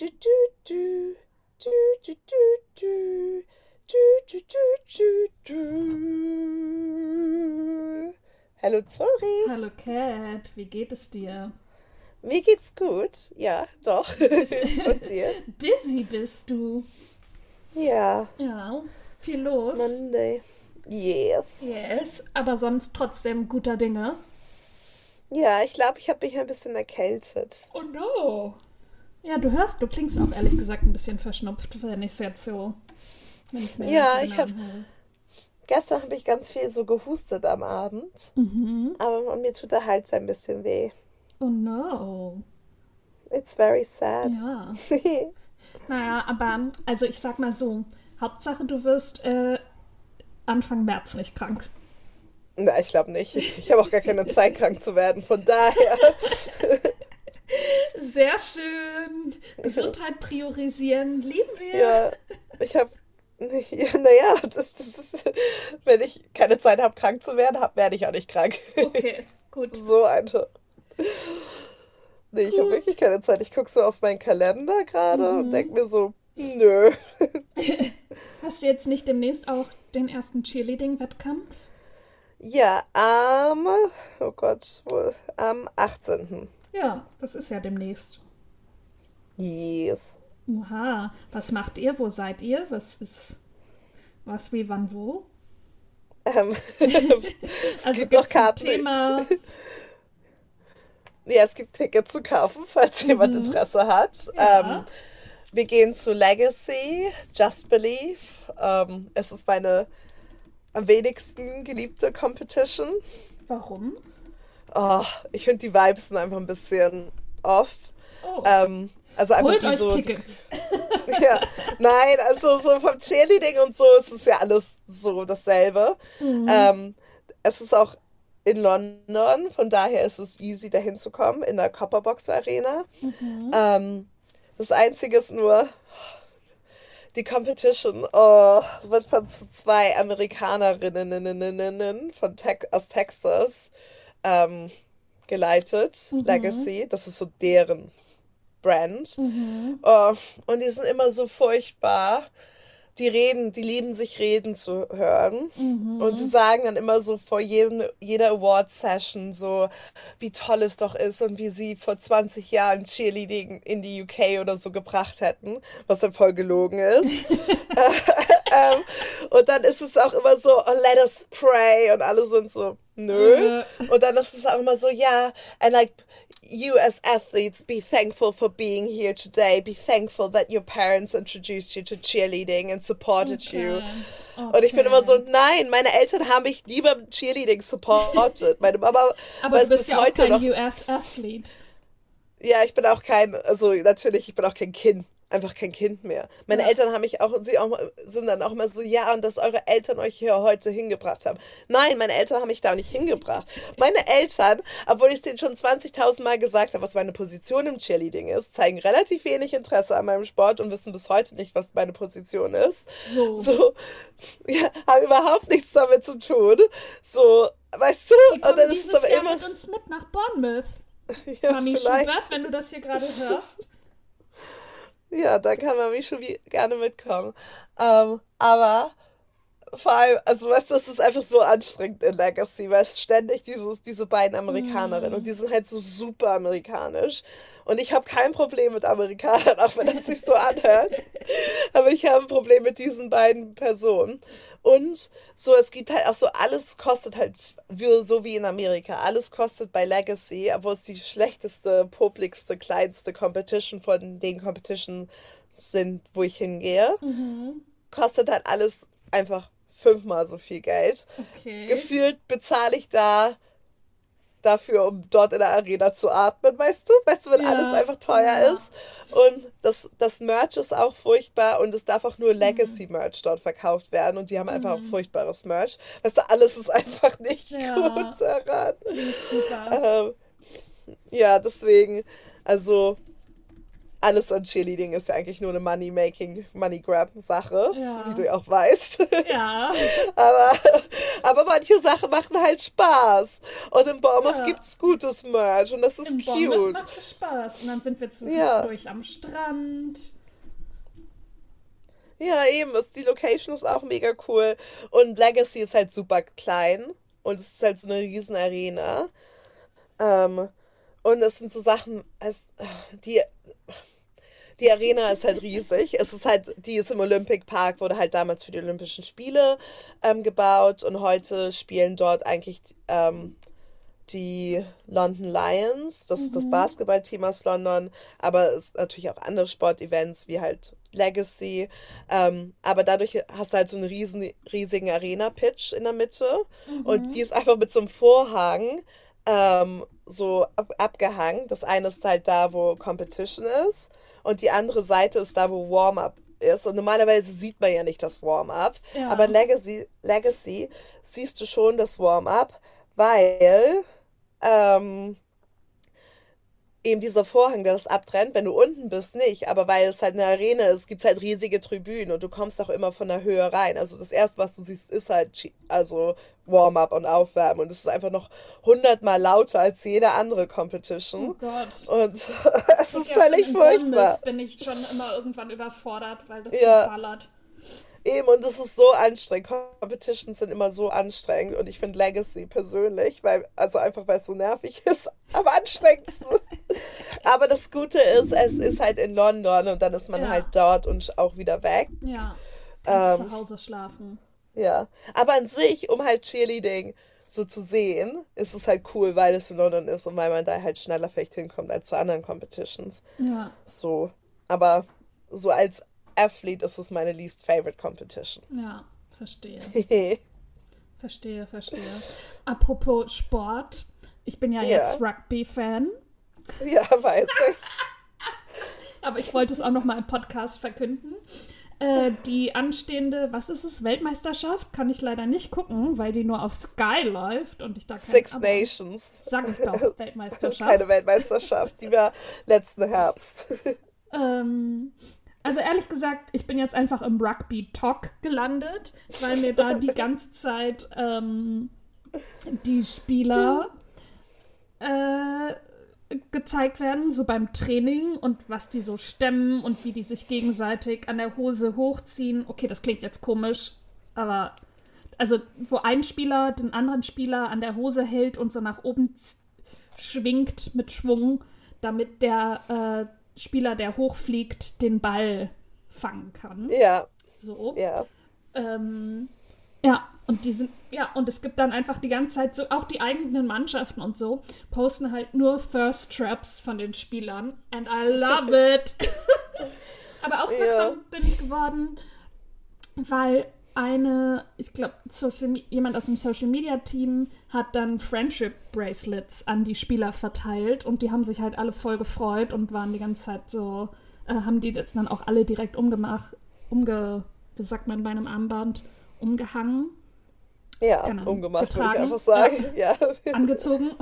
Hallo Zori. Hallo Cat, wie geht es dir? Mir geht's gut. Ja, doch. Und dir? Busy bist du. Ja. Ja, viel los. Monday. Yes. Yes, aber sonst trotzdem guter Dinge. Ja, ich glaube, ich habe mich ein bisschen erkältet. Oh no. Ja, du hörst, du klingst auch ehrlich gesagt ein bisschen verschnupft, wenn ich es jetzt so. Wenn ich's mir Ja, ich hab- anhöre. Gestern habe ich ganz viel so gehustet am Abend. Mhm. Aber mir tut der Hals ein bisschen weh. Oh no. It's very sad. Ja. Naja, aber also ich sag mal so, Hauptsache du wirst äh, Anfang März nicht krank. Na, ich glaube nicht. Ich, ich habe auch gar keine Zeit, krank zu werden. Von daher. Sehr schön. Gesundheit priorisieren, lieben wir. Ja, ich habe. Ja, naja, das, das ist, wenn ich keine Zeit habe, krank zu werden, hab, werde ich auch nicht krank. Okay, gut. So einfach. Nee, ich habe wirklich keine Zeit. Ich gucke so auf meinen Kalender gerade Mhm. und denke mir so, nö. Hast du jetzt nicht demnächst auch den ersten Cheerleading-Wettkampf? Ja, am, oh Gott, wo, am 18. Ja, das ist ja demnächst. Yes. Oha, was macht ihr? Wo seid ihr? Was ist was, wie, wann, wo? Ähm, es Also gibt noch Karten. Thema. Ja, es gibt Tickets zu kaufen, falls jemand Interesse hat. Mhm. Ja. Ähm, wir gehen zu Legacy, Just Believe. Ähm, es ist meine am wenigsten geliebte Competition. Warum? Oh, ich finde die Vibes sind einfach ein bisschen off. Oh, Ähm, also einfach holt wie euch so. Tickets. Ja, nein, also so vom Cheerleading und so ist es ja alles so dasselbe. Mhm. Ähm, es ist auch in London, von daher ist es easy dahin zu kommen, in der Copperbox Arena. Mhm. Ähm, das Einzige ist nur, die Competition oh, wird von zwei Amerikanerinnen von Tex aus Texas ähm, geleitet. Mhm. Legacy, das ist so deren Brand. Mhm. Oh, und die sind immer so furchtbar. Die reden, die lieben sich reden zu hören. Mhm. Und sie sagen dann immer so vor jedem, jeder Award-Session so, wie toll es doch ist und wie sie vor 20 Jahren Cheerleading in die UK oder so gebracht hätten, was dann voll gelogen ist. ähm, und dann ist es auch immer so, oh, let us pray. Und alle sind so, nö. Äh. Und dann ist es auch immer so, ja, and like, you as athletes, be thankful for being here today. Be thankful that your parents introduced you to cheerleading and supported you. Und ich bin immer so, nein, meine Eltern haben mich nie beim Cheerleading supported. Meine Mama Aber du bist bis ja auch heute kein noch. US-Athlete. Ja, ich bin auch kein, also natürlich, ich bin auch kein Kind. Einfach kein Kind mehr. Meine Ja. Eltern haben mich auch, sie auch, sind dann auch immer so, ja, und dass eure Eltern euch hier heute hingebracht haben. Nein, meine Eltern haben mich da nicht hingebracht. Meine Eltern, obwohl ich es denen schon 20.000 Mal gesagt habe, was meine Position im Cheerleading ist, zeigen relativ wenig Interesse an meinem Sport und wissen bis heute nicht, was meine Position ist. So. So, ja, haben überhaupt nichts damit zu tun. So, weißt du? Die Und kommen dann ist es aber Jahr immer, mit uns mit nach Bournemouth. ja, Mami. Schubert, wenn du das hier gerade hörst. Ja, dann kann Mami schon wie, gerne mitkommen. Ähm, aber vor allem, also weißt du, es ist einfach so anstrengend in Legacy, weil es ständig dieses, diese beiden Amerikanerinnen und die sind halt so super amerikanisch. Und ich habe kein Problem mit Amerikanern, auch wenn das sich so anhört. Aber ich habe ein Problem mit diesen beiden Personen. Und so, es gibt halt auch so, alles kostet halt, so wie in Amerika, alles kostet bei Legacy, obwohl es die schlechteste, publikste, kleinste Competition von den Competitions sind, wo ich hingehe, kostet halt alles einfach fünfmal so viel Geld. Okay. Gefühlt bezahle ich da dafür, um dort in der Arena zu atmen, weißt du? Weißt du, wenn Ja, alles einfach teuer ja. ist. Und das, das Merch ist auch furchtbar und es darf auch nur Legacy-Merch dort verkauft werden und die haben einfach auch furchtbares Merch. Weißt du, alles ist einfach nicht Ja. gut daran. Super. Ähm, ja, deswegen, also alles an Cheerleading ist ja eigentlich nur eine Money-Making, Money-Grab-Sache, Ja. wie du ja auch weißt. Ja. aber, aber manche Sachen machen halt Spaß. Und in Bournemouth Ja. gibt es gutes Merch und das ist Bournemouth cute. macht es Spaß. Und dann sind wir Ja. zwischendurch am Strand. Ja, eben, die Location ist auch mega cool. Und Legacy ist halt super klein und es ist halt so eine riesen Arena. Ähm, und es sind so Sachen, es, die, die Arena ist halt riesig. Es ist halt, die ist im Olympic Park, wurde halt damals für die Olympischen Spiele ähm, gebaut und heute spielen dort eigentlich ähm, die London Lions. Das ist das Basketballteam aus London, aber es ist natürlich auch andere Sportevents wie halt Legacy. Ähm, aber dadurch hast du halt so einen riesen, riesigen Arena-Pitch in der Mitte und die ist einfach mit so einem Vorhang ähm, so ab abgehangen. Das eine ist halt da, wo Competition ist und die andere Seite ist da, wo Warm-up ist. Und normalerweise sieht man ja nicht das Warm-up, Ja. aber Legacy, Legacy siehst du schon das Warm-up, weil ähm, eben dieser Vorhang, der das abtrennt, wenn du unten bist, nicht, aber weil es halt eine Arena ist, gibt es halt riesige Tribünen und du kommst auch immer von der Höhe rein. Also das erste, was du siehst, ist halt also Warm-up und Aufwärmen und es ist einfach noch hundertmal lauter als jede andere Oh Competition. Gott. Und es ist ja, völlig furchtbar. bin ich schon immer irgendwann überfordert, weil das Ja. so ballert. Eben, und es ist so anstrengend. Competitions sind immer so anstrengend und ich finde Legacy persönlich, weil, also einfach weil es so nervig ist, am anstrengendsten. Aber das Gute ist, es ist halt in London und dann ist man Ja. halt dort und auch wieder weg. Ja. Kannst Ähm. zu Hause schlafen. Ja. Aber an sich, um halt Cheerleading so zu sehen, ist es halt cool, weil es in London ist und weil man da halt schneller vielleicht hinkommt als zu anderen Competitions. Ja. So. Aber so als Athlete ist es meine least favorite Competition. Ja. Verstehe. Verstehe, verstehe. Apropos Sport. Ich bin ja Ja. jetzt Rugby-Fan. ja, weiß ich. Aber ich wollte es auch noch mal im Podcast verkünden. Äh, die anstehende, was ist es, Weltmeisterschaft, kann ich leider nicht gucken, weil die nur auf Sky läuft und ich da kein Six Nations. Sag ich doch, Weltmeisterschaft. Keine Weltmeisterschaft, die war letzten Herbst. Ähm, also ehrlich gesagt, ich bin jetzt einfach im Rugby-Talk gelandet, weil mir da die ganze Zeit ähm, die Spieler äh, gezeigt werden, so beim Training und was die so stemmen und wie die sich gegenseitig an der Hose hochziehen. Okay, das klingt jetzt komisch, aber also wo ein Spieler den anderen Spieler an der Hose hält und so nach oben schwingt mit Schwung, damit der äh, Spieler, der hochfliegt, den Ball fangen kann. Ja, So. ja. Ähm, ja, und die sind, ja, und es gibt dann einfach die ganze Zeit so, auch die eigenen Mannschaften und so, posten halt nur Thirst Traps von den Spielern. And I love it. Aber aufmerksam bin ich geworden, weil eine, ich glaube, jemand aus dem Social Media Team hat dann Friendship Bracelets an die Spieler verteilt und die haben sich halt alle voll gefreut und waren die ganze Zeit so, äh, haben die das dann auch alle direkt umgemacht, umge, wie sagt man bei einem Armband, umgehangen, Ja, Genau. umgemacht, würde ich einfach sagen. Ja. angezogen.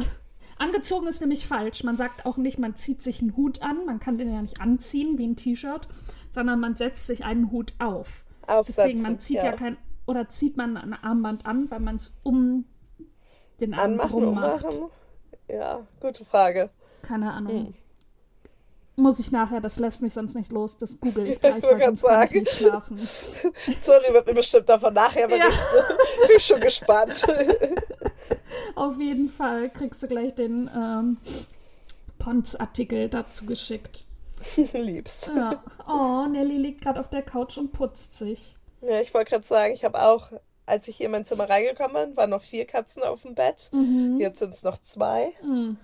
Angezogen ist nämlich falsch. Man sagt auch nicht, man zieht sich einen Hut an. Man kann den ja nicht anziehen wie ein T-Shirt, sondern man setzt sich einen Hut auf. Aufsetzen. Deswegen, man zieht ja, kein, oder zieht man ein Armband an, weil man es um den Arm Anmachen, rum macht. ummachen? Ja, gute Frage. Keine Ahnung. Hm. Muss ich nachher, das lässt mich sonst nicht los, das google ich gleich, Ich weil sonst kann ich nicht schlafen. Sorry, wird mir bestimmt davon nachher Ja. berichten. Bin schon gespannt. Auf jeden Fall kriegst du gleich den ähm, Pons-Artikel dazu geschickt. Liebst. Ja. Oh, Nelly liegt gerade auf der Couch und putzt sich. Ja, ich wollte gerade sagen, ich habe auch, als ich hier in mein Zimmer reingekommen bin, waren noch vier Katzen auf dem Bett. Mhm. Jetzt sind es noch zwei, Mhm.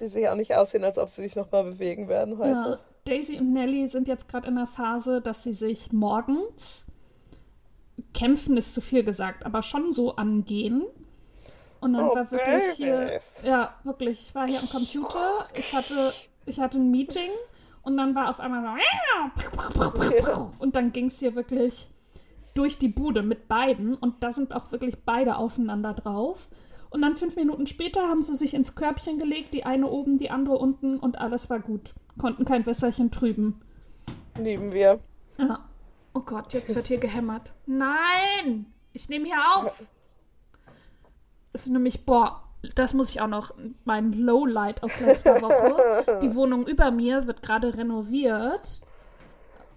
die sich auch nicht aussehen, als ob sie sich nochmal bewegen werden heute. Ja. Daisy und Nelly sind jetzt gerade in der Phase, dass sie sich morgens kämpfen ist zu viel gesagt, aber schon so angehen. Und dann Oh, war wirklich hier, Babys. ja, wirklich, ich war hier am Computer, ich hatte, ich hatte ein Meeting und dann war auf einmal so, und dann ging es hier wirklich durch die Bude mit beiden und da sind auch wirklich beide aufeinander drauf. Und dann fünf Minuten später haben sie sich ins Körbchen gelegt, die eine oben, die andere unten und alles war gut. konnten kein Wässerchen trüben. Lieben wir. Ja. Oh Gott, jetzt wird hier gehämmert. Nein! Ich nehme hier auf. Es ist nämlich, boah, das muss ich auch noch, mein Lowlight aus letzter Woche. Die Wohnung über mir wird gerade renoviert.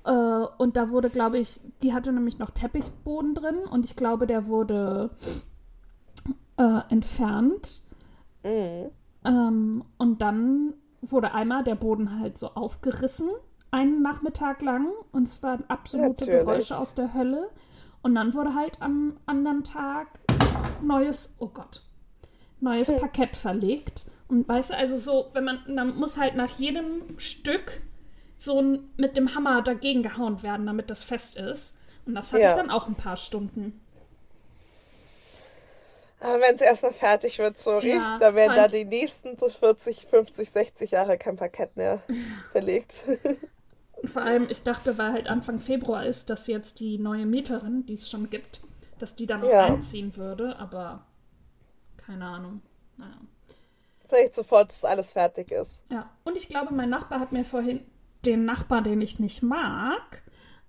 Äh, und da wurde, glaube ich, die hatte nämlich noch Teppichboden drin und ich glaube, der wurde äh, entfernt. Mhm. Ähm, und dann wurde einmal der Boden halt so aufgerissen, einen Nachmittag lang. Und es waren absolute Natürlich. Geräusche aus der Hölle. Und dann wurde halt am anderen Tag neues, oh Gott, neues Hm. Parkett verlegt. Und weißt du, also so, wenn man, dann muss halt nach jedem Stück so ein- mit dem Hammer dagegen gehauen werden, damit das fest ist. Und das hatte Ja. ich dann auch ein paar Stunden. Aber wenn es erstmal fertig wird, sorry, Ja, dann werden da die nächsten so 40, 50, 60 Jahre kein Parkett mehr verlegt. Und vor allem, ich dachte, weil halt Anfang Februar ist, dass jetzt die neue Mieterin, die es schon gibt, dass die dann auch Ja. einziehen würde, aber keine Ahnung. Naja. Vielleicht sofort, dass alles fertig ist. Ja, und ich glaube, mein Nachbar hat mir vorhin, den Nachbar, den ich nicht mag,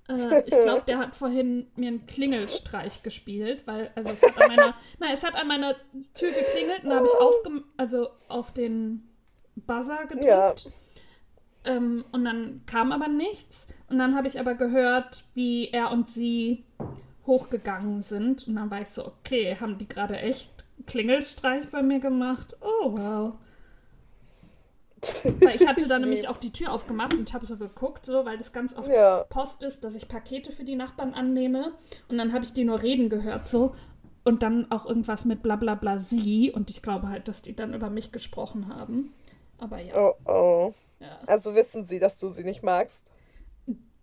äh, ich glaube, der hat vorhin mir einen Klingelstreich gespielt, weil, also es hat an meiner, nein, es hat an meiner Tür geklingelt und da habe ich aufgem also auf den Buzzer gedrückt. Ja. Ähm, und dann kam aber nichts. Und dann habe ich aber gehört, wie er und sie hochgegangen sind. Und dann war ich so, okay, haben die gerade echt Klingelstreich bei mir gemacht? Oh, wow. Weil ich hatte dann nämlich auch die Tür aufgemacht und habe so geguckt, so, weil das ganz oft Ja. Post ist, dass ich Pakete für die Nachbarn annehme. Und dann habe ich die nur reden gehört, so. Und dann auch irgendwas mit bla bla bla sie. Und ich glaube halt, dass die dann über mich gesprochen haben. Aber ja. Oh, oh. ja. Also wissen sie, dass du sie nicht magst.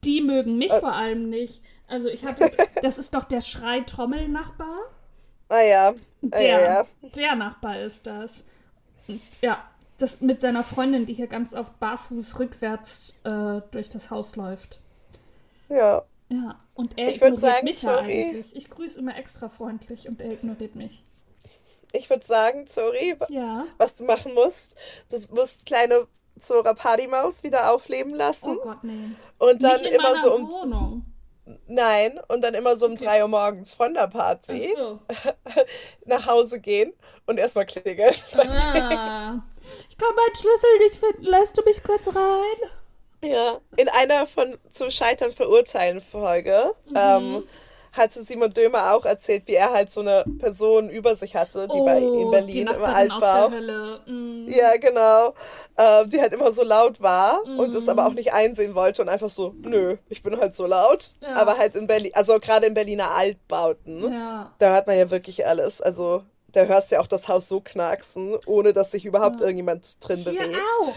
Die mögen mich Äh. vor allem nicht. Also ich hatte, das ist doch der Schrei-Trommel-Nachbar. Ah ja. Ah, Der, ja, ja. der Nachbar ist das. Und ja, das mit seiner Freundin, die hier ganz oft barfuß rückwärts äh, durch das Haus läuft. Ja. Ja, und er Ich ignoriert sagen, mich ja sorry. eigentlich. Ich grüße immer extra freundlich und er ignoriert mich. Ich würde sagen, sorry, Ja. was du machen musst. Du musst kleine Zora Partymaus wieder aufleben lassen. Oh Gott, nee. und dann immer so um. Wohnung. Nein, und dann immer so um 3 Uhr morgens von der Party so. nach Hause gehen und erstmal klingeln. Ah. Ich kann meinen Schlüssel nicht finden. Lässt du mich kurz rein? Ja, in einer von zum Scheitern verurteilen Folge Mhm. ähm, hatte Simon Dömer auch erzählt, wie er halt so eine Person über sich hatte, die bei in Oh, die Berlin im Nachbarin aus Altbau. der Hölle. Mm. Ja, genau. Ähm, die halt immer so laut war und es aber auch nicht einsehen wollte und einfach so, nö, ich bin halt so laut. Ja. Aber halt in Berlin, also gerade in Berliner Altbauten, Ja. da hört man ja wirklich alles. Also da hörst du ja auch das Haus so knacksen, ohne dass sich überhaupt irgendjemand drin Hier bewegt. auch.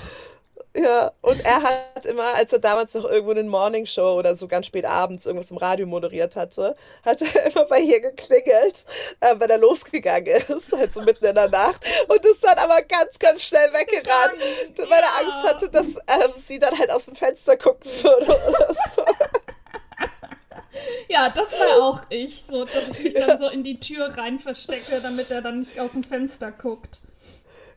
Ja, und er hat immer, als er damals noch irgendwo eine Morningshow oder so ganz spät abends irgendwas im Radio moderiert hatte, hat er immer bei ihr geklingelt, äh, wenn er losgegangen ist, halt so mitten in der Nacht, und ist dann aber ganz, ganz schnell weggerannt, weil er. Angst hatte, dass ähm, sie dann halt aus dem Fenster gucken würde oder so. Ja, das war auch ich, so dass ich mich dann so in die Tür rein verstecke, damit er dann nicht aus dem Fenster guckt.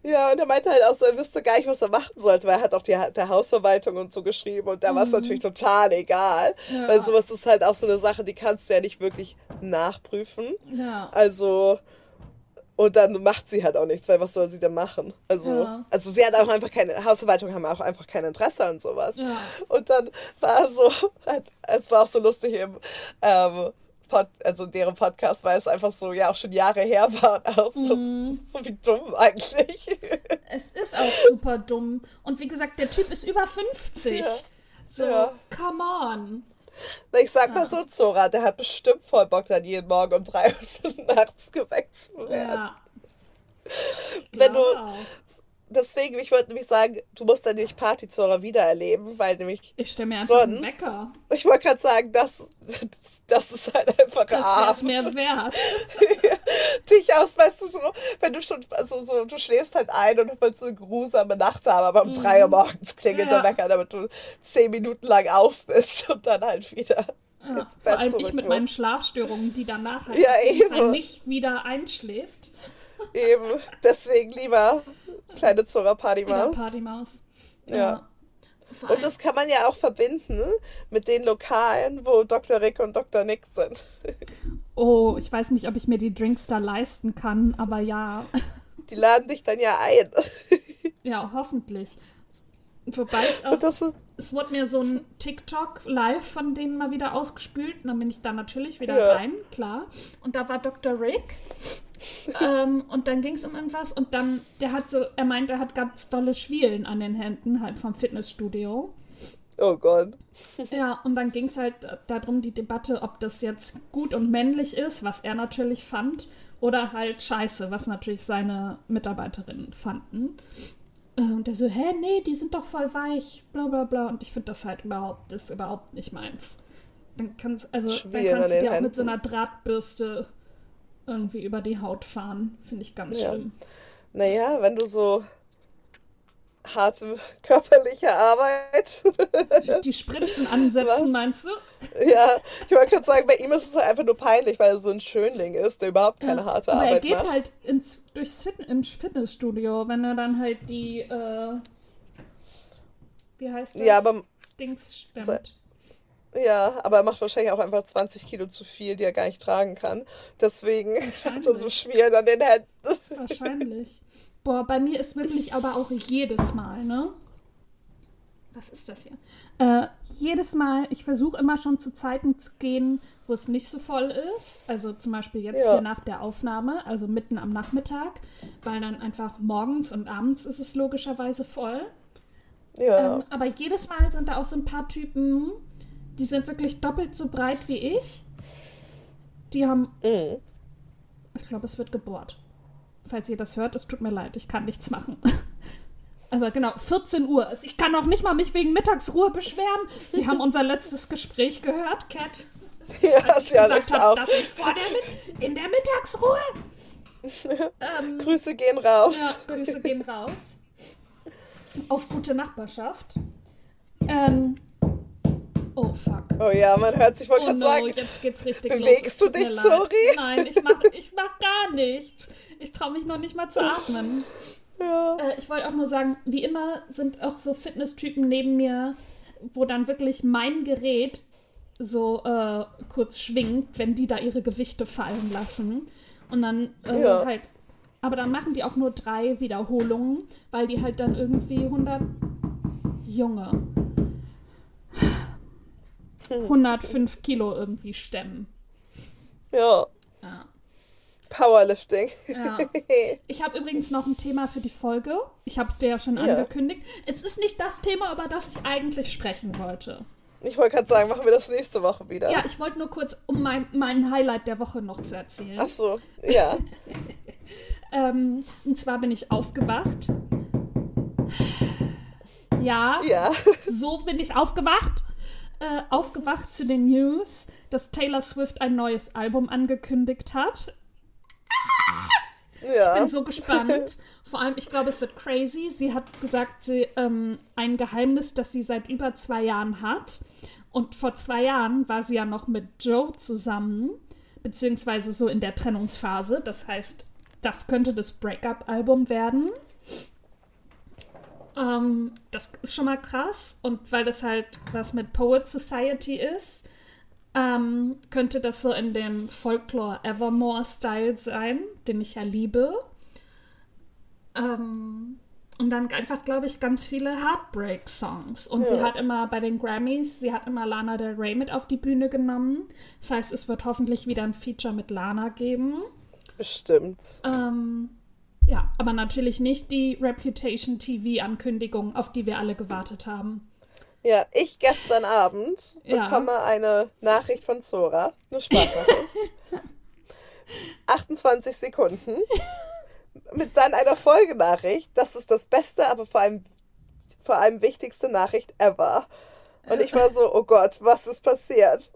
Ja, und er meinte halt auch so, er wüsste gar nicht, was er machen sollte, weil er hat auch die der Hausverwaltung und so geschrieben und da war es natürlich total egal, Mhm. Ja. weil sowas ist halt auch so eine Sache, die kannst du ja nicht wirklich nachprüfen. Ja. Also, und dann macht sie halt auch nichts, weil was soll sie denn machen? Also, Ja. also sie hat auch einfach keine, Hausverwaltung haben auch einfach kein Interesse an sowas. Ja. Und dann war so, halt, es war auch so lustig im, ähm, Pod, also deren Podcast, weil es einfach so, ja, auch schon Jahre her war und auch so, Mhm. so wie dumm eigentlich. Es ist auch super dumm. Und wie gesagt, der Typ ist über 50. Ja. So, Ja. come on. Ich sag mal so, Zora, der hat bestimmt voll Bock, dann jeden Morgen um drei Uhr nachts geweckt zu werden. Ja. Wenn du-. Deswegen, ich wollte nämlich sagen, du musst dann nämlich Party Zora wiedererleben, weil nämlich Ich stelle mir einfach einen Sonst- Wecker. Ich wollte gerade sagen, das, das ist halt einfach Das es mir wert. Dich aus, weißt du, so, wenn du schon, also so, du schläfst halt ein und willst so eine grusame Nacht haben, aber um drei Uhr morgens klingelt Mhm. Ja. der Wecker, damit du zehn Minuten lang auf bist und dann halt wieder Ja, vor allem ich mit meinen Schlafstörungen, die danach halt Ja, eben. nicht wieder einschläft. Eben, deswegen lieber kleine Zora Wieder Partymaus. Partymaus. Ja. Und das kann man ja auch verbinden mit den Lokalen, wo Dr. Rick und Dr. Nick sind. Oh, ich weiß nicht, ob ich mir die Drinks da leisten kann, aber ja. Die laden dich dann ja ein. Ja, hoffentlich. Wobei, auch, ist, es wurde mir so ein TikTok live von denen mal wieder ausgespült. Und dann bin ich da natürlich wieder ja. rein, klar. Und da war Dr. Rick. ähm, und dann ging es um irgendwas. Und dann, der hat so, er meint, er hat ganz dolle Schwielen an den Händen, halt vom Fitnessstudio. Oh Gott. ja, und dann ging es halt darum, die Debatte, ob das jetzt gut und männlich ist, was er natürlich fand, oder halt scheiße, was natürlich seine Mitarbeiterinnen fanden. Und der so, hä, nee, die sind doch voll weich, bla bla bla. Und ich finde das halt überhaupt, das ist überhaupt nicht meins. Dann kannst, also, dann kannst du dir auch mit so einer Drahtbürste irgendwie über die Haut fahren. Finde ich ganz ja. schlimm. Naja, wenn du so harte körperliche Arbeit. Die Spritzen ansetzen, Was? meinst du? Ja, ich wollte gerade sagen, bei ihm ist es halt einfach nur peinlich, weil er so ein Schönling ist, der überhaupt keine harte aber Arbeit macht. Er geht macht. halt ins, durchs Fit im Fitnessstudio, wenn er dann halt die, äh, wie heißt das? Ja, aber, Dings stemmt. Ja, aber er macht wahrscheinlich auch einfach 20 Kilo zu viel, die er gar nicht tragen kann. Deswegen hat er so Schmieren an den Händen. Wahrscheinlich. Boah, bei mir ist wirklich aber auch jedes Mal, ne? Was ist das hier? Äh, jedes Mal, ich versuche immer schon zu Zeiten zu gehen, wo es nicht so voll ist. Also zum Beispiel jetzt ja. hier nach der Aufnahme, also mitten am Nachmittag, weil dann einfach morgens und abends ist es logischerweise voll. Ja. Ähm, aber jedes Mal sind da auch so ein paar Typen, die sind wirklich doppelt so breit wie ich. Die haben. Mhm. Ich glaube, es wird gebohrt. Falls ihr das hört, es tut mir leid, ich kann nichts machen. Aber genau, 14 Uhr. Also ich kann auch nicht mal mich wegen Mittagsruhe beschweren. Sie haben unser letztes Gespräch gehört, Cat. Ja, als ich ja, gesagt habe, dass ich vor der, in der Mittagsruhe. ähm, Grüße gehen raus. Ja, Grüße gehen raus. Auf gute Nachbarschaft. Ähm, oh fuck. Oh ja, man hört sich, wollte oh gerade no, sagen. Jetzt geht's richtig Bewegst los. du dich, sorry? Nein, ich mach, ich mach gar nichts. Ich traue mich noch nicht mal zu atmen. Ja. Äh, ich wollte auch nur sagen, wie immer sind auch so Fitnesstypen neben mir, wo dann wirklich mein Gerät so äh, kurz schwingt, wenn die da ihre Gewichte fallen lassen. Und dann äh, ja. halt. Aber dann machen die auch nur drei Wiederholungen, weil die halt dann irgendwie 100. Junge. 105 Kilo irgendwie stemmen. Ja. ja. Powerlifting. Ja. Ich habe übrigens noch ein Thema für die Folge. Ich habe es dir ja schon ja. angekündigt. Es ist nicht das Thema, über das ich eigentlich sprechen wollte. Ich wollte gerade sagen, machen wir das nächste Woche wieder. Ja, ich wollte nur kurz, um mein, mein Highlight der Woche noch zu erzählen. Ach so, ja. ähm, und zwar bin ich aufgewacht. Ja, ja. so bin ich aufgewacht. Äh, aufgewacht zu den News, dass Taylor Swift ein neues Album angekündigt hat. Ja. Ich bin so gespannt. Vor allem, ich glaube, es wird crazy. Sie hat gesagt, sie ähm, ein Geheimnis, das sie seit über zwei Jahren hat. Und vor zwei Jahren war sie ja noch mit Joe zusammen, beziehungsweise so in der Trennungsphase. Das heißt, das könnte das Breakup-Album werden. Ähm, das ist schon mal krass. Und weil das halt was mit Poet Society ist, ähm, könnte das so in dem Folklore Evermore-Style sein, den ich ja liebe. Ähm, und dann einfach, glaube ich, ganz viele Heartbreak-Songs. Und ja. sie hat immer bei den Grammys, sie hat immer Lana Del Rey mit auf die Bühne genommen. Das heißt, es wird hoffentlich wieder ein Feature mit Lana geben. Bestimmt. Ähm, ja, aber natürlich nicht die Reputation TV-Ankündigung, auf die wir alle gewartet haben. Ja, ich gestern Abend ja. bekomme eine Nachricht von Zora, eine Sprachnachricht. 28 Sekunden. Mit dann einer Folgenachricht. Das ist das beste, aber vor allem, vor allem wichtigste Nachricht ever. Und ich war so, oh Gott, was ist passiert?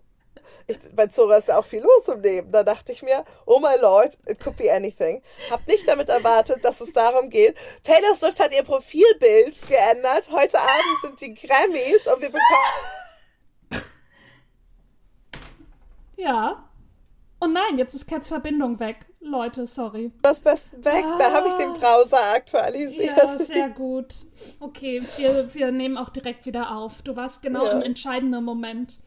Ich, bei Zora ist ja auch viel los im Leben. Da dachte ich mir, oh my lord, it could be anything. Hab nicht damit erwartet, dass es darum geht. Taylor Swift hat ihr Profilbild geändert. Heute Abend sind die Grammys und wir bekommen. Ja. Oh nein, jetzt ist Cats Verbindung weg. Leute, sorry. Was besten weg? Ah, da habe ich den Browser aktualisiert. Ja, sehr gut. Okay, wir, wir nehmen auch direkt wieder auf. Du warst genau ja. im entscheidenden Moment.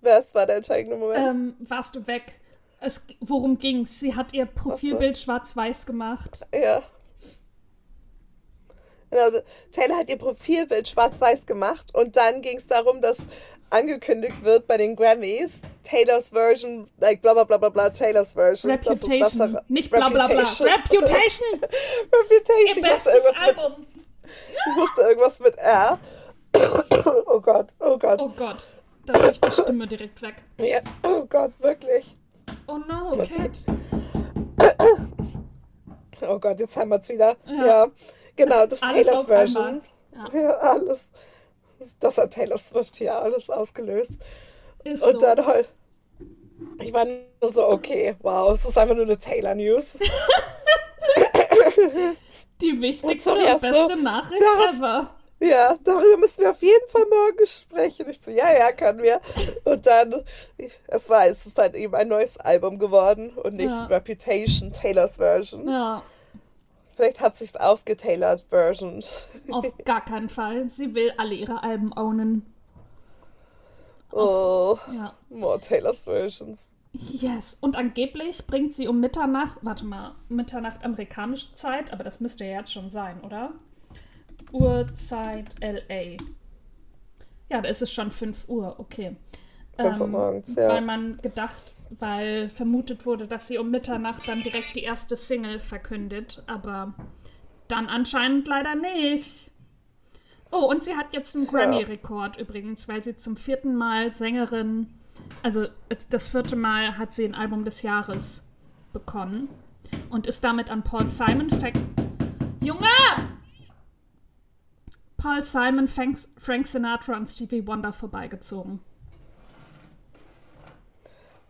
Was war der entscheidende Moment? Ähm, warst du weg? Es, worum ging's? Sie hat ihr Profilbild so. schwarz-weiß gemacht. Ja. Also, Taylor hat ihr Profilbild schwarz-weiß gemacht und dann ging es darum, dass angekündigt wird bei den Grammys, Taylor's Version, like bla bla bla bla bla, Taylor's Version. Reputation. Das das Nicht bla bla bla. Reputation! Reputation! Ihr bestes Album. Mit, ich wusste irgendwas mit R. oh Gott, oh Gott. Oh Gott, da bricht die Stimme direkt weg. Ja, oh Gott, wirklich. Oh no, Cat. Oh Gott, jetzt haben wir es wieder. Ja. ja. genau, das Alles Taylor's Version. Ja. ja, alles. Das hat Taylor Swift hier alles ausgelöst. Ist und so. dann halt. Ich war nur so, okay, wow, es ist einfach nur eine Taylor News. Die wichtigste und, und beste Nachricht ever. Ja, darüber müssen wir auf jeden Fall morgen sprechen. Ich so, ja, ja, können wir. Und dann, es war, es ist halt eben ein neues Album geworden und nicht ja. Reputation, Taylors Version. Ja. Vielleicht hat sich's ausgetailert Version. Auf gar keinen Fall. Sie will alle ihre Alben ownen. Oh, ja. more Taylor's Versions. Yes. Und angeblich bringt sie um Mitternacht, warte mal, Mitternacht amerikanische Zeit, aber das müsste ja jetzt schon sein, oder? Uhrzeit LA. Ja, da ist es schon 5 Uhr, okay. 5 Uhr ähm, morgens, ja. Weil man gedacht weil vermutet wurde, dass sie um Mitternacht dann direkt die erste Single verkündet, aber dann anscheinend leider nicht. Oh, und sie hat jetzt einen Grammy-Rekord übrigens, weil sie zum vierten Mal Sängerin, also das vierte Mal hat sie ein Album des Jahres bekommen und ist damit an Paul Simon, Frank Junge! Paul Simon, Frank Sinatra und Stevie Wonder vorbeigezogen.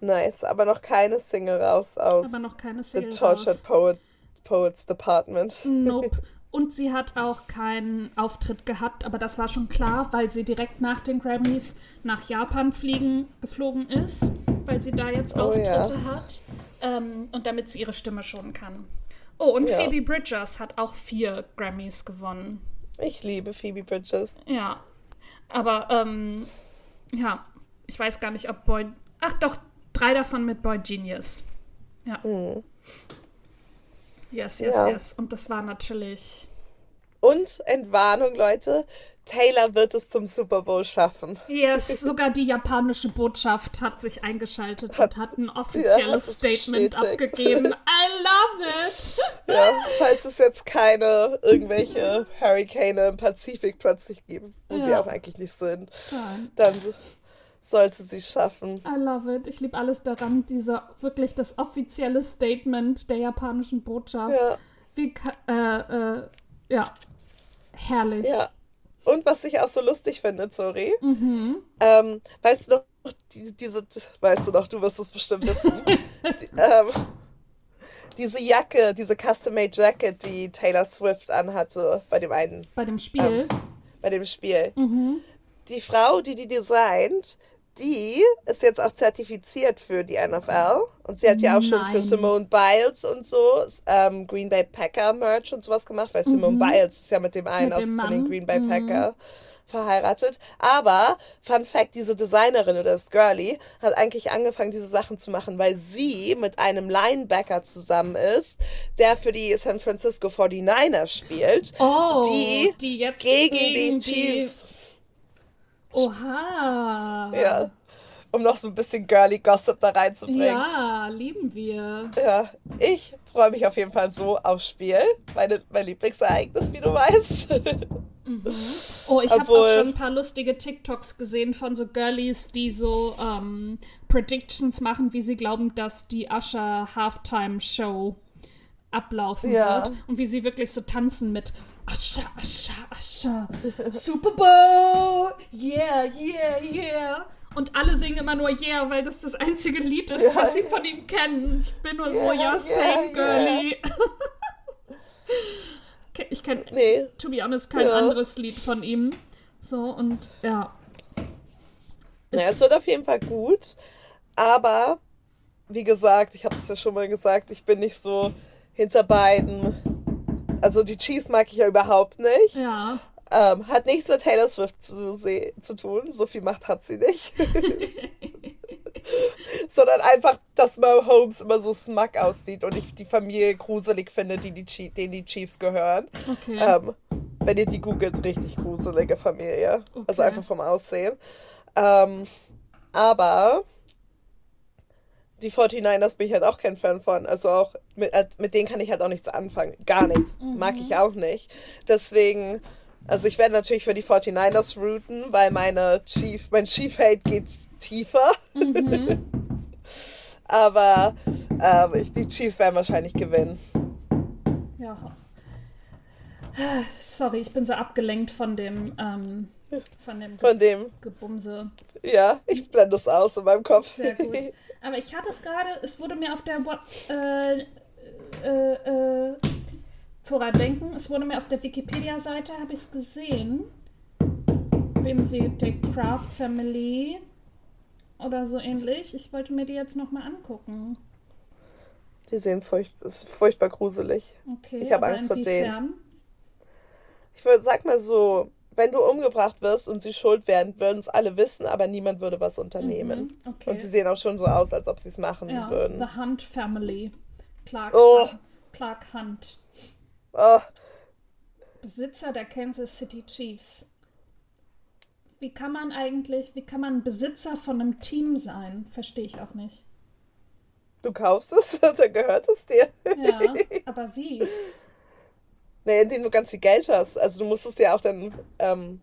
Nice, aber noch keine Single raus aus aber noch keine Single The Tortured Poet, Poets Department. Nope. Und sie hat auch keinen Auftritt gehabt, aber das war schon klar, weil sie direkt nach den Grammys nach Japan fliegen, geflogen ist, weil sie da jetzt Auftritte oh, ja. hat. Ähm, und damit sie ihre Stimme schonen kann. Oh, und ja. Phoebe Bridgers hat auch vier Grammys gewonnen. Ich liebe Phoebe Bridgers. Ja. Aber, ähm, ja, ich weiß gar nicht, ob Boy. Ach doch, Drei davon mit Boy Genius. Ja. Mhm. Yes, yes, ja. yes. Und das war natürlich. Und Entwarnung, Leute. Taylor wird es zum Super Bowl schaffen. Yes, sogar die japanische Botschaft hat sich eingeschaltet hat, und hat ein offizielles ja, Statement abgegeben. I love it! Ja, falls es jetzt keine irgendwelche Hurricane im Pazifik plötzlich gibt, wo ja. sie auch eigentlich nicht sind, Nein. dann sollte sie schaffen. I love it. Ich liebe alles daran, dieser wirklich das offizielle Statement der japanischen Botschaft. Ja. Wie, äh, äh, ja, herrlich. Ja. Und was ich auch so lustig finde, sorry, mhm. ähm, weißt du noch, die, diese, weißt du noch, du wirst es bestimmt wissen, die, ähm, diese Jacke, diese Custom-Made Jacket, die Taylor Swift anhatte bei dem einen. Bei dem Spiel. Ähm, bei dem Spiel. Mhm. Die Frau, die die designt, die ist jetzt auch zertifiziert für die NFL. Und sie hat ja auch Nein. schon für Simone Biles und so ähm, Green Bay Packer Merch und sowas gemacht, weil mhm. Simone Biles ist ja mit dem einen mit aus von den Green Bay mhm. Packer verheiratet. Aber, Fun Fact, diese Designerin oder das Girlie hat eigentlich angefangen, diese Sachen zu machen, weil sie mit einem Linebacker zusammen ist, der für die San Francisco 49ers spielt. Oh, die, die jetzt gegen, gegen die Chiefs. Oha. Ja. Um noch so ein bisschen girly Gossip da reinzubringen. Ja, lieben wir. Ja, ich freue mich auf jeden Fall so aufs Spiel. Meine, mein Lieblingsereignis, wie du weißt. Mhm. Oh, ich habe auch schon ein paar lustige TikToks gesehen von so Girlies, die so ähm, Predictions machen, wie sie glauben, dass die Usher Halftime Show ablaufen ja. wird und wie sie wirklich so tanzen mit Ascha, Ascha, Ascha. Super Bowl. Yeah, yeah, yeah. Und alle singen immer nur Yeah, weil das das einzige Lied ist, was sie von ihm kennen. Ich bin nur so, ja, same, girly. ich kenne, nee. to be honest, kein anderes Lied von ihm. So, und ja. Naja, es wird auf jeden Fall gut. Aber wie gesagt, ich habe es ja schon mal gesagt, ich bin nicht so hinter beiden. Also die Chiefs mag ich ja überhaupt nicht. Ja. Ähm, hat nichts mit Taylor Swift zu, zu tun. So viel Macht hat sie nicht. Sondern einfach, dass Mo Holmes immer so smug aussieht und ich die Familie gruselig finde, die die denen die Chiefs gehören. Okay. Ähm, wenn ihr die googelt, richtig gruselige Familie. Okay. Also einfach vom Aussehen. Ähm, aber die 49ers bin ich halt auch kein Fan von. Also auch mit, äh, mit denen kann ich halt auch nichts anfangen. Gar nichts. Mag ich auch nicht. Deswegen, also ich werde natürlich für die 49ers routen, weil meine Chief, mein Chief Hate geht tiefer. Aber ähm, ich, die Chiefs werden wahrscheinlich gewinnen. Ja. Sorry, ich bin so abgelenkt von dem, ähm, von dem Von dem, Gebumse. ja, ich blende es aus in meinem Kopf. Sehr gut. Aber ich hatte es gerade, es wurde mir auf der äh, äh, äh, Zora denken, es wurde mir auf der Wikipedia-Seite, habe ich es gesehen, wem sie, der Craft Family oder so ähnlich. Ich wollte mir die jetzt nochmal angucken. Die sehen furcht, furchtbar gruselig. Okay, Ich hab aber Angst vor denen. Ich würde, sag mal so, wenn du umgebracht wirst und sie schuld wären, würden es alle wissen, aber niemand würde was unternehmen. Mhm, okay. Und sie sehen auch schon so aus, als ob sie es machen Ja, würden. The Hunt Family. Clark, Oh. Hunt. Clark Hunt. Oh, Besitzer der Kansas City Chiefs. Wie kann man eigentlich, wie kann man Besitzer von einem Team sein? Verstehe ich auch nicht. du kaufst es, dann gehört es dir. Ja, aber wie? Nee, indem du ganz viel Geld hast. Also du musst es ja auch dann ähm,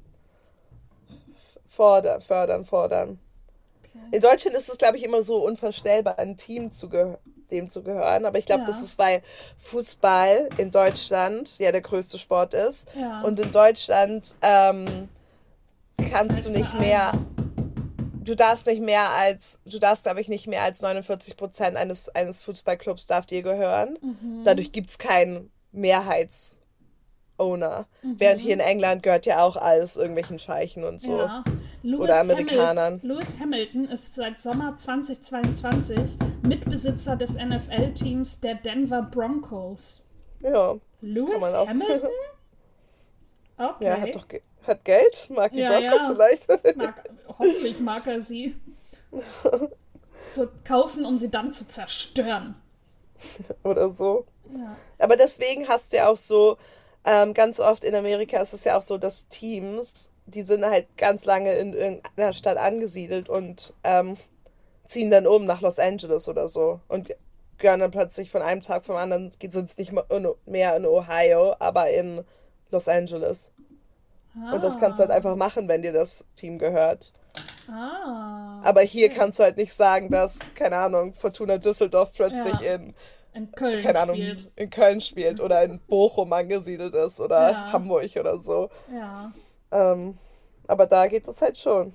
fordern, fördern, fordern. Okay. In Deutschland ist es, glaube ich, immer so unvorstellbar, ein Team zu gehören dem zu gehören. Aber ich glaube, Ja. das ist, weil Fußball in Deutschland ja der größte Sport ist. Ja. Und in Deutschland ähm, kannst du nicht mehr, du darfst nicht mehr als, du darfst, glaube ich, nicht mehr als 49 Prozent eines, eines Fußballclubs darf dir gehören. Mhm. Dadurch gibt es keinen Mehrheits-Owner. Während hier in England gehört ja auch alles irgendwelchen Scheichen und so. Mhm. Ja. Lewis Oder Amerikanern. Hamil Lewis Hamilton ist seit Sommer 2022 Mitbesitzer des NFL-Teams der Denver Broncos. Ja, Lewis. Hamilton? Okay. ja hat doch ge hat Geld, mag die Ja, Broncos ja. vielleicht. Mag, hoffentlich mag er sie. Zu kaufen, um sie dann zu zerstören. Oder so. Ja. Aber deswegen hast du ja auch so, ähm, ganz oft in Amerika ist es ja auch so, dass Teams, die sind halt ganz lange in irgendeiner Stadt angesiedelt und ähm, ziehen dann um nach Los Angeles oder so und gehören dann plötzlich von einem Tag vom anderen, sind es nicht mehr in, Ohio, aber in Los Angeles. Und das kannst du halt einfach machen, wenn dir das Team gehört. Ah. Aber hier kannst du halt nicht sagen, dass, keine Ahnung, Fortuna Düsseldorf plötzlich Ja. in in Köln keine Ahnung, spielt. in Köln spielt oder in Bochum angesiedelt ist oder Ja. Hamburg oder so. Ja. Ähm, aber da geht es halt schon.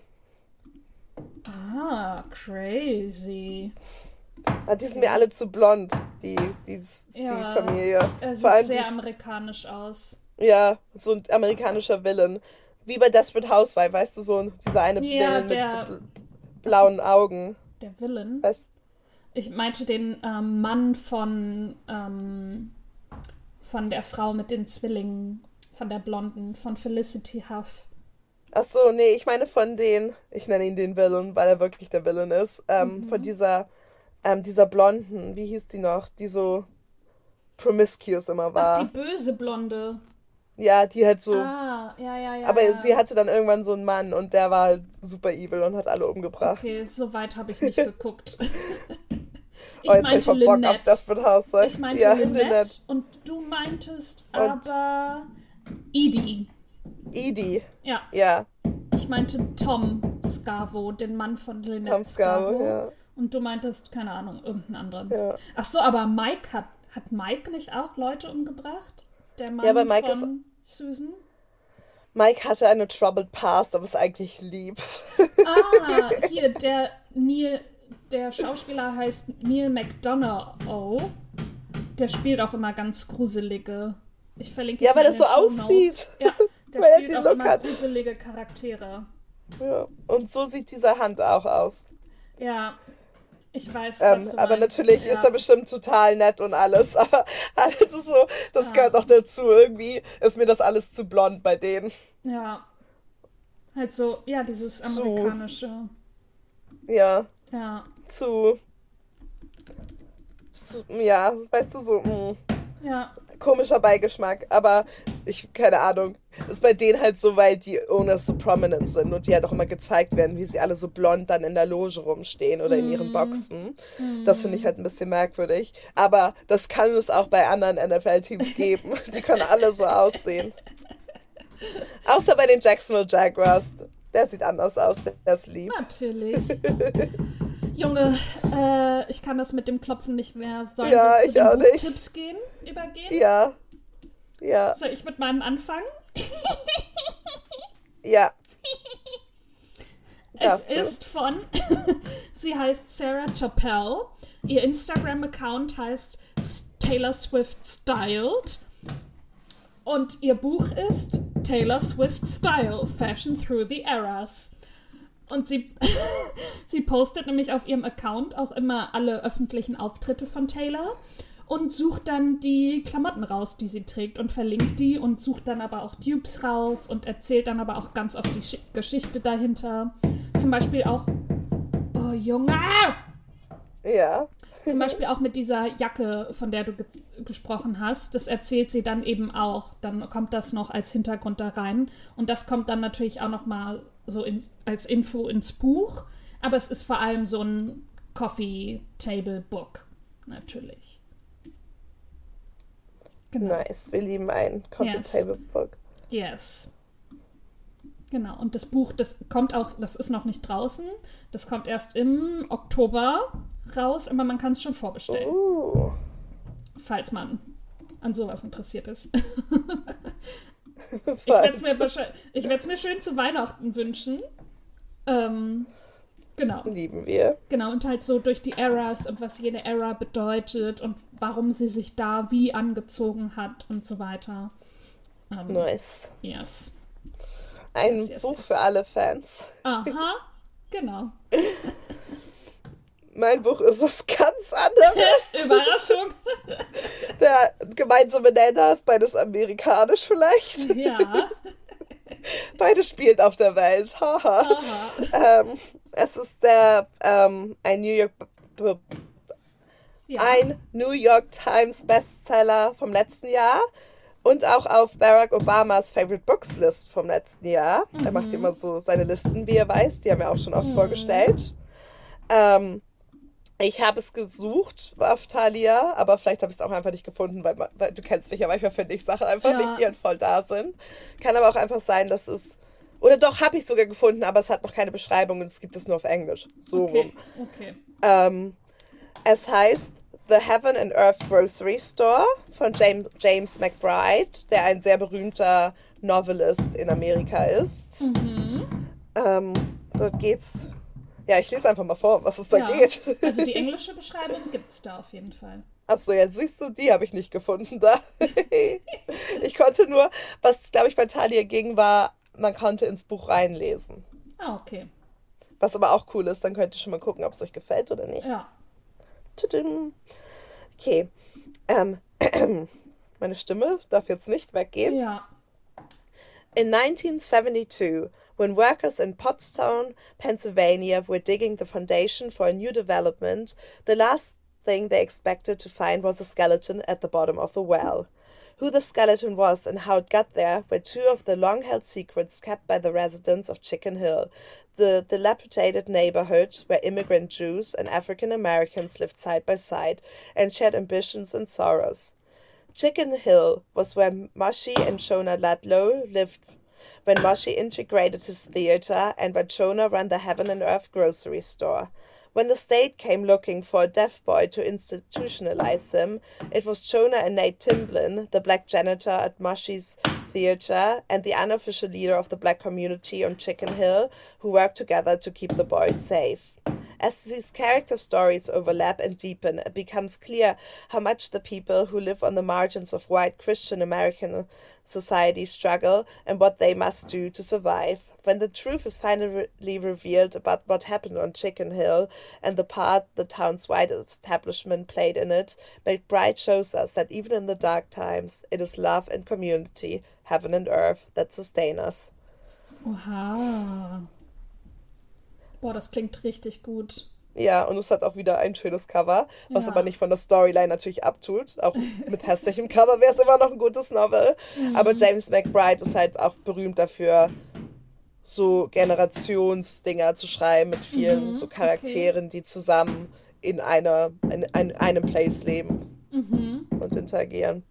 Ah, crazy. Ah, die sind mir alle zu blond, die, die, die Ja. Familie. Er sieht Vor allem sehr die, amerikanisch aus. ja, so ein amerikanischer Villain. Wie bei Desperate Housewife, weißt du, so ein- dieser eine Ja, Villain mit der- so bl blauen Augen. Der Villain. Weißt Ich meinte den ähm, Mann von, ähm, von der Frau mit den Zwillingen, von der Blonden, von Felicity Huff. Ach so, nee, ich meine von den, ich nenne ihn den Villain, weil er wirklich der Villain ist, ähm, Mhm. von dieser, ähm, dieser Blonden, wie hieß die noch, die so promiscuous immer Ach, war. die böse Blonde. Ja, die halt so, Ah, ja, ja, ja. aber ja. sie hatte dann irgendwann so einen Mann und der war halt super evil und hat alle umgebracht. Okay, so weit habe ich nicht geguckt. ich oh, meinte Bock Lynette. Desperate Housewife. Ich meinte ja, Lynette, und du meintest aber Edie. Edie, Ja, ja, ich meinte Tom Scavo, den Mann von Lynette Tom Scavo, ja. Und du meintest, keine Ahnung, irgendeinen anderen. ja. Ach so, aber Mike hat, hat Mike nicht auch Leute umgebracht? Der Mann Ja, aber Mike von Susan? Mike hatte eine troubled past, aber ist eigentlich lieb. Ah, hier, der Neil, der Schauspieler heißt Neil McDonough. Der spielt auch immer ganz gruselige. Ich verlinke Ja, weil das so Shownotes. aussieht. Ja, der Weil er spielt den auch Look immer hat. gruselige Charaktere. ja. Und so sieht diese Hand auch aus. Ja. Ich weiß, ähm, Aber meinst. natürlich ja. ist er bestimmt total nett und alles. Aber also so, das Ja. gehört auch dazu. Irgendwie ist mir das alles zu blond bei denen. Ja. Halt so, ja, dieses So. amerikanische. Ja, Ja. Zu. zu ja, weißt du, so. Mh. Ja. komischer Beigeschmack, aber ich, keine Ahnung, ist bei denen halt so, weil die Owners so prominent sind und die halt auch immer gezeigt werden, wie sie alle so blond dann in der Loge rumstehen oder in Mhm. ihren Boxen. Das finde ich halt ein bisschen merkwürdig. Aber das kann es auch bei anderen NFL-Teams geben. Die können alle so aussehen. Außer bei den Jacksonville Jaguars. Der sieht anders aus, der ist lieb. Natürlich. Junge, äh, ich kann das mit dem Klopfen nicht mehr. Sollen Ja, wir zu ich den auch nicht. Buchtipps gehen, übergehen? Ja. Ja. Soll ich mit meinem anfangen? Ja. Es du. ist von, sie heißt Sarah Chappelle. Ihr Instagram-Account heißt Taylor Swift Styled. Und ihr Buch ist Taylor Swift Style, Fashion Through the Eras. Und sie, sie postet nämlich auf ihrem Account auch immer alle öffentlichen Auftritte von Taylor und sucht dann die Klamotten raus, die sie trägt und verlinkt die und sucht dann aber auch Dupes raus und erzählt dann aber auch ganz oft die Schi- Geschichte dahinter. Zum Beispiel auch. Oh, Junge! Ja. Zum Beispiel auch mit dieser Jacke, von der du ge gesprochen hast. Das erzählt sie dann eben auch. Dann kommt das noch als Hintergrund da rein. Und das kommt dann natürlich auch noch mal so ins, als Info ins Buch. Aber es ist vor allem so ein Coffee Table Book. Natürlich. Genau. Nice. Wir lieben ein Coffee Yes. Table Book. Yes. Genau, und das Buch, das kommt auch, das ist noch nicht draußen. Das kommt erst im Oktober raus, aber man kann es schon vorbestellen, Uh. falls man an sowas interessiert ist. Ich werde es mir, mir schön zu Weihnachten wünschen. Ähm, genau, lieben wir. genau, und halt so durch die Eras und was jede Era bedeutet und warum sie sich da wie angezogen hat und so weiter. Ähm, Nice. Yes. Ein Yes, yes, Buch yes. für alle Fans. Aha, genau. Mein Buch ist was ganz anderes. Überraschung. Der gemeinsame Nenner ist beides amerikanisch vielleicht. Ja. Beides spielt auf der Welt. Haha. Aha. ähm, es ist der ähm, ein New York Ja. ein New York Times Bestseller vom letzten Jahr und auch auf Barack Obamas Favorite Books List vom letzten Jahr. Er macht immer so seine Listen, wie er weiß. Die haben wir auch schon oft vorgestellt. Ähm, ich habe es gesucht auf Thalia, aber vielleicht habe ich es auch einfach nicht gefunden, weil, weil du kennst mich ja, manchmal finde ich Sachen einfach Ja. nicht, die halt voll da sind. Kann aber auch einfach sein, dass es. Oder doch, habe ich sogar gefunden, aber es hat noch keine Beschreibung und es gibt es nur auf Englisch. So rum. Okay, okay. Ähm, es heißt The Heaven and Earth Grocery Store von James, James McBride, der ein sehr berühmter Novelist in Amerika ist. Ähm, dort geht's. Ja, ich lese einfach mal vor, was es da Ja. geht. Also die englische Beschreibung gibt es da auf jeden Fall. Achso, jetzt siehst du, die habe ich nicht gefunden da. ich konnte nur, was glaube ich bei Talia ging, war, man konnte ins Buch reinlesen. Ah, okay. Was aber auch cool ist, dann könnt ihr schon mal gucken, ob es euch gefällt oder nicht. Ja. Tudum. Okay. Ähm, meine Stimme darf jetzt nicht weggehen. Ja. In 1972, when workers in Pottstown, Pennsylvania were digging the foundation for a new development, the last thing they expected to find was a skeleton at the bottom of the well. Who the skeleton was and how it got there were two of the long held secrets kept by the residents of Chicken Hill, the dilapidated neighborhood where immigrant Jews and African Americans lived side by side and shared ambitions and sorrows. Chicken Hill was where Moshi and Shona Ludlow lived when Moshi integrated his theater and when Shona ran the Heaven and Earth grocery store. When the state came looking for a deaf boy to institutionalize him, it was Jonah and Nate Timblin, the black janitor at Moshi's theater and the unofficial leader of the black community on Chicken Hill, who worked together to keep the boy safe. As these character stories overlap and deepen, it becomes clear how much the people who live on the margins of white Christian American society struggle and what they must do to survive. when the truth is finally revealed about what happened on Chicken Hill and the part the town's white establishment played in it, McBride shows us that even in the dark times, it is love and community, heaven and earth, that sustain us. Oha. Boah, das klingt richtig gut. Ja, und es hat auch wieder ein schönes Cover, was Ja. aber nicht von der Storyline natürlich abtut. Auch mit hässlichem Cover wäre es immer noch ein gutes Novel. Mhm. Aber James McBride ist halt auch berühmt dafür, so Generationsdinger zu schreiben mit vielen Mhm, so Charakteren, die zusammen in einer in, in einem Place leben Mhm. und interagieren.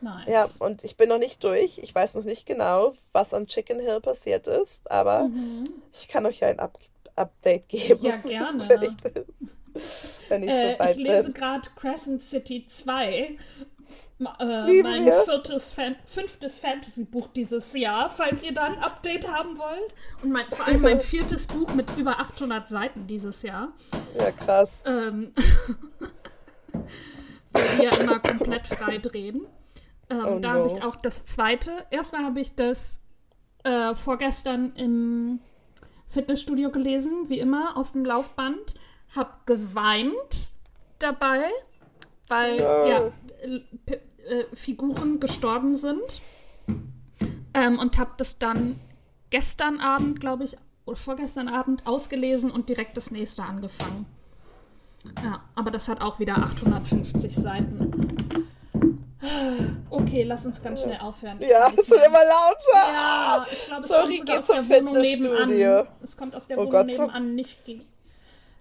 Nice. Ja, und ich bin noch nicht durch. Ich weiß noch nicht genau, was an Chicken Hill passiert ist, aber Mhm. ich kann euch ja ein Up Update geben. Ja, gerne. wenn ich, wenn ich Äh, so weit ich lese gerade Crescent City 2. Ma- Äh, mein wir. viertes Fan fünftes Fantasy-Buch dieses Jahr, falls ihr da ein Update haben wollt. Und mein, vor allem mein viertes Buch mit über 800 Seiten dieses Jahr. Ja, krass. Ähm, die ja immer komplett frei drehen. Ähm, Oh da no. habe ich auch das zweite. Erstmal habe ich das äh, vorgestern im Fitnessstudio gelesen, wie immer, auf dem Laufband. Hab geweint dabei, weil No. ja, äh, äh, Figuren gestorben sind. Ähm, und habe das dann gestern Abend, glaube ich, oder vorgestern Abend ausgelesen und direkt das nächste angefangen. Ja, aber das hat auch wieder 850 Seiten. Okay, lass uns ganz schnell aufhören. Ich Ja, es wird immer lauter. Ja, ich glaube, es Sorry, kommt aus zum der Wohnung Fitnessstudio. nebenan. Es kommt aus der Oh Wohnung Gott, so- nebenan nicht. ge-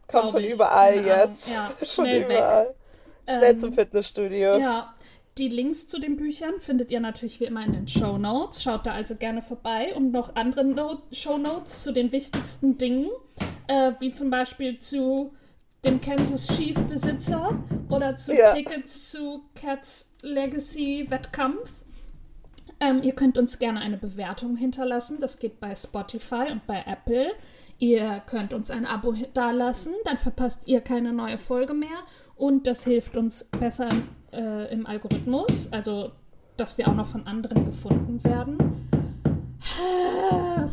Kommt von ich. überall Ahnung. jetzt. Ja, von schnell weg. überall. Schnell Ähm, zum Fitnessstudio. Ja, die Links zu den Büchern findet ihr natürlich wie immer in den Show Notes. Schaut da also gerne vorbei und noch andere no Show Notes zu den wichtigsten Dingen, äh, wie zum Beispiel zu dem Kansas Chief Besitzer oder zu Ja. Tickets zu Cats Legacy Wettkampf. Ähm, ihr könnt uns gerne eine Bewertung hinterlassen. Das geht bei Spotify und bei Apple. Ihr könnt uns ein Abo dalassen, dann verpasst ihr keine neue Folge mehr. Und das hilft uns besser äh, im Algorithmus, also dass wir auch noch von anderen gefunden werden.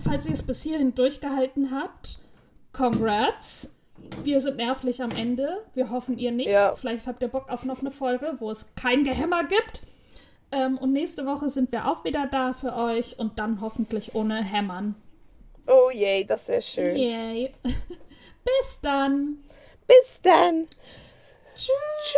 Falls ihr es bis hierhin durchgehalten habt, congrats. Wir sind nervlich am Ende. Wir hoffen, ihr nicht. Ja. Vielleicht habt ihr Bock auf noch eine Folge, wo es kein Gehämmer gibt. Ähm, und nächste Woche sind wir auch wieder da für euch und dann hoffentlich ohne Hämmern. Oh yay, das wäre schön. Yay. Bis dann. Bis dann. Tschüss.